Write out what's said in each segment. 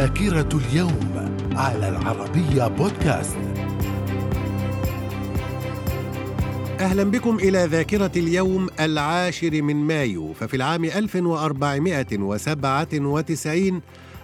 ذاكرة اليوم على العربية بودكاست. أهلا بكم إلى ذاكرة اليوم العاشر من مايو ففي العام 1497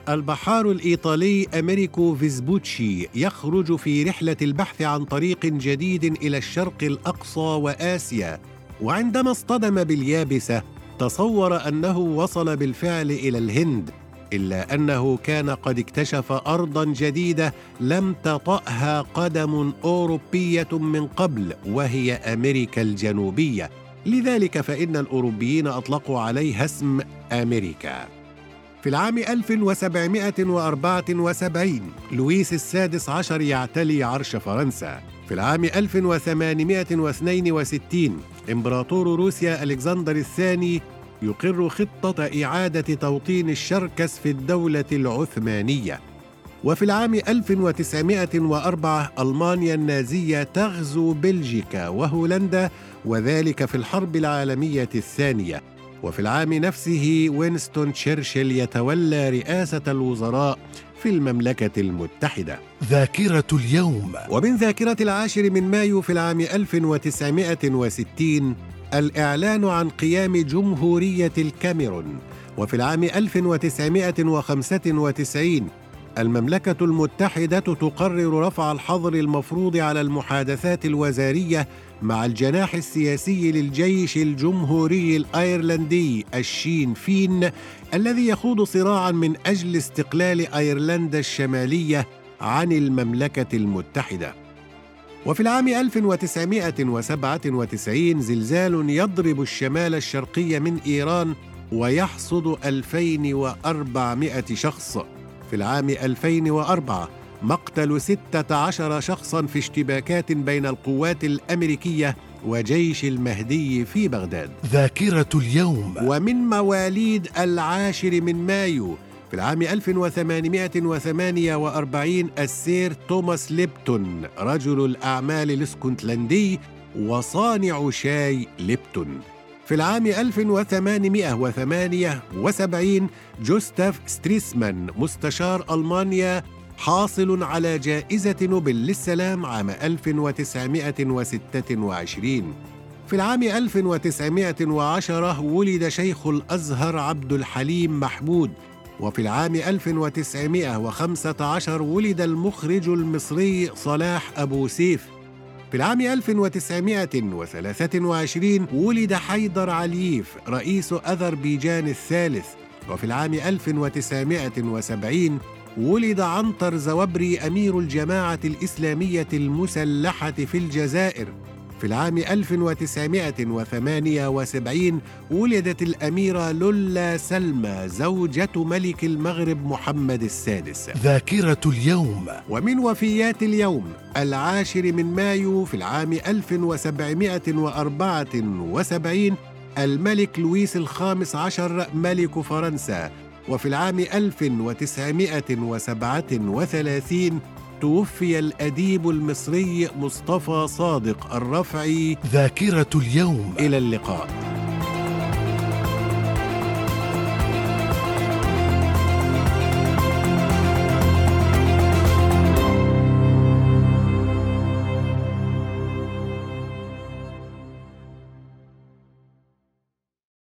البحار الإيطالي أمريكو فيزبوتشي يخرج في رحلة البحث عن طريق جديد إلى الشرق الأقصى وآسيا. وعندما اصطدم باليابسة تصور أنه وصل بالفعل إلى الهند. إلا أنه كان قد اكتشف ارضا جديدة لم تطأها قدم أوروبية من قبل وهي أمريكا الجنوبية. لذلك فإن الأوروبيين أطلقوا عليها اسم أمريكا. في العام 1774 لويس السادس عشر يعتلي عرش فرنسا. في العام 1862 إمبراطور روسيا ألكسندر الثاني يقر خطة إعادة توطين الشركس في الدولة العثمانية. وفي العام 1904 ألمانيا النازية تغزو بلجيكا وهولندا وذلك في الحرب العالمية الثانية. وفي العام نفسه وينستون تشرشل يتولى رئاسة الوزراء في المملكة المتحدة. ذاكرة اليوم. ومن ذاكرة العاشر من مايو في العام 1960 الإعلان عن قيام جمهورية الكاميرون وفي العام 1995 المملكة المتحدة تقرر رفع الحظر المفروض على المحادثات الوزارية مع الجناح السياسي للجيش الجمهوري الأيرلندي الشين فين الذي يخوض صراعا من أجل استقلال أيرلندا الشمالية عن المملكة المتحدة. وفي العام 1997 زلزال يضرب الشمال الشرقي من إيران ويحصد 2400 شخص. في العام 2004 مقتل 16 شخصا في اشتباكات بين القوات الأمريكية وجيش المهدي في بغداد. ذاكرة اليوم. ومن مواليد العاشر من مايو في العام 1848 السير توماس ليبتون رجل الأعمال الإسكتلندي وصانع شاي ليبتون. في العام 1878 جوستاف ستريسمان مستشار ألمانيا حاصل على جائزة نوبل للسلام عام 1926 في العام 1910 ولد شيخ الأزهر عبد الحليم محمود وفي العام 1915 ولد المخرج المصري صلاح أبو سيف. في العام 1923 ولد حيدر عليف رئيس أذربيجان الثالث. وفي العام 1970 ولد عنتر زوبري أمير الجماعة الإسلامية المسلحة في الجزائر. في العام 1978 ولدت الأميرة لولا سلمى زوجة ملك المغرب محمد السادس. ذاكرة اليوم. ومن وفيات اليوم العاشر من مايو في العام 1774 الملك لويس الخامس عشر ملك فرنسا. وفي العام 1937 توفي الأديب المصري مصطفى صادق الرفعي. ذاكرة اليوم. إلى اللقاء.